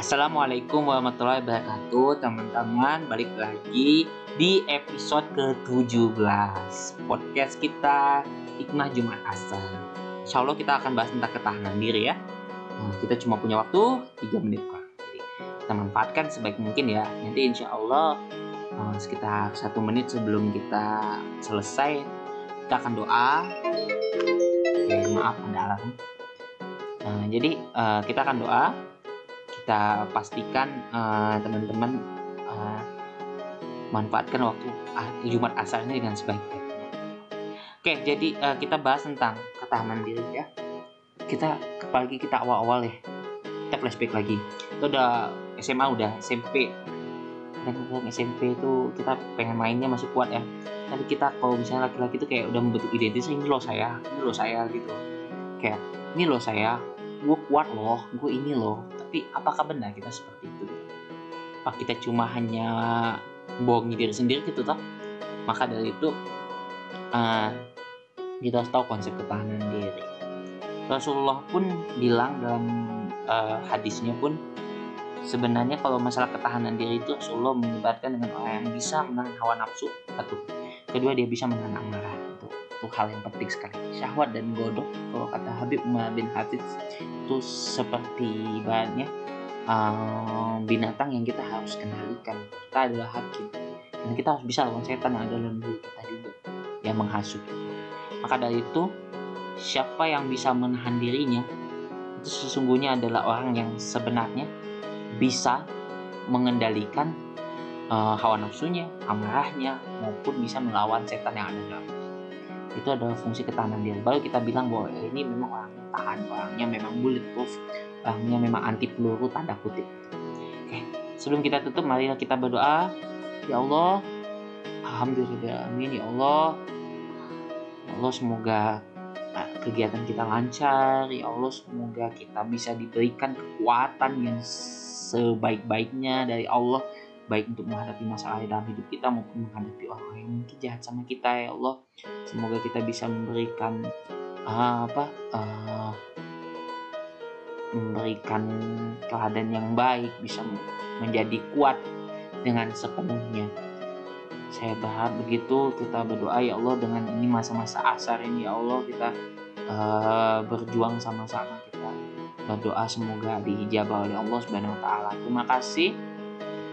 Assalamualaikum warahmatullahi wabarakatuh teman-teman. Balik lagi di episode ke-17 podcast kita Hikmah Jumat Asal Insya Allah kita akan bahas tentang ketahanan diri ya. Nah, kita cuma punya waktu 3 menit kok jadi kita manfaatkan sebaik mungkin ya. Nanti insya Allah uh, sekitar satu menit sebelum kita selesai kita akan doa. Oke, maaf ada alarm. Uh, jadi uh, kita akan doa kita pastikan uh, teman-teman uh, manfaatkan waktu Jumat asar ini dengan sebaik-baiknya. Oke, jadi uh, kita bahas tentang ketahanan diri ya. Kita apalagi kita awal-awal ya. Kita flashback lagi. Itu udah SMA udah SMP. Dan SMP itu kita pengen mainnya masih kuat ya. Tapi kita kalau misalnya laki-laki itu kayak udah membentuk identitas ini loh saya, ini loh saya gitu. Kayak ini loh saya, gue kuat loh, gue ini loh tapi apakah benar kita seperti itu? Apa kita cuma hanya bohongi diri sendiri gitu toh? Maka dari itu uh, kita harus tahu konsep ketahanan diri. Rasulullah pun bilang dalam uh, hadisnya pun sebenarnya kalau masalah ketahanan diri itu Rasulullah menyebarkan dengan orang yang bisa menahan hawa nafsu satu. Kedua dia bisa menahan amarah itu itu hal yang penting sekali. Syahwat dan godok kalau kata Habib Umar bin Hafiz itu seperti ibaratnya uh, binatang yang kita harus kendalikan. Kita adalah hakim. Dan kita harus bisa lawan setan yang ada dalam diri kita juga yang menghasut. Maka dari itu siapa yang bisa menahan dirinya itu sesungguhnya adalah orang yang sebenarnya bisa mengendalikan uh, hawa nafsunya, amarahnya, maupun bisa melawan setan yang ada dalam itu adalah fungsi ketahanan diri. Baru kita bilang bahwa eh, ini memang orangnya tahan orangnya memang bulletproof orangnya memang anti peluru tanda kutip. Oke sebelum kita tutup mari kita berdoa. Ya Allah Alhamdulillah amin. Ya Allah ya Allah semoga ah, kegiatan kita lancar. Ya Allah semoga kita bisa diberikan kekuatan yang sebaik-baiknya dari Allah baik untuk menghadapi masalah dalam hidup kita maupun menghadapi orang yang mungkin jahat sama kita ya Allah semoga kita bisa memberikan uh, apa uh, memberikan keadaan yang baik bisa menjadi kuat dengan sepenuhnya saya berharap begitu kita berdoa ya Allah dengan ini masa-masa asar ini ya Allah kita uh, berjuang sama-sama kita berdoa semoga diijabah oleh Allah Subhanahu wa taala. Terima kasih.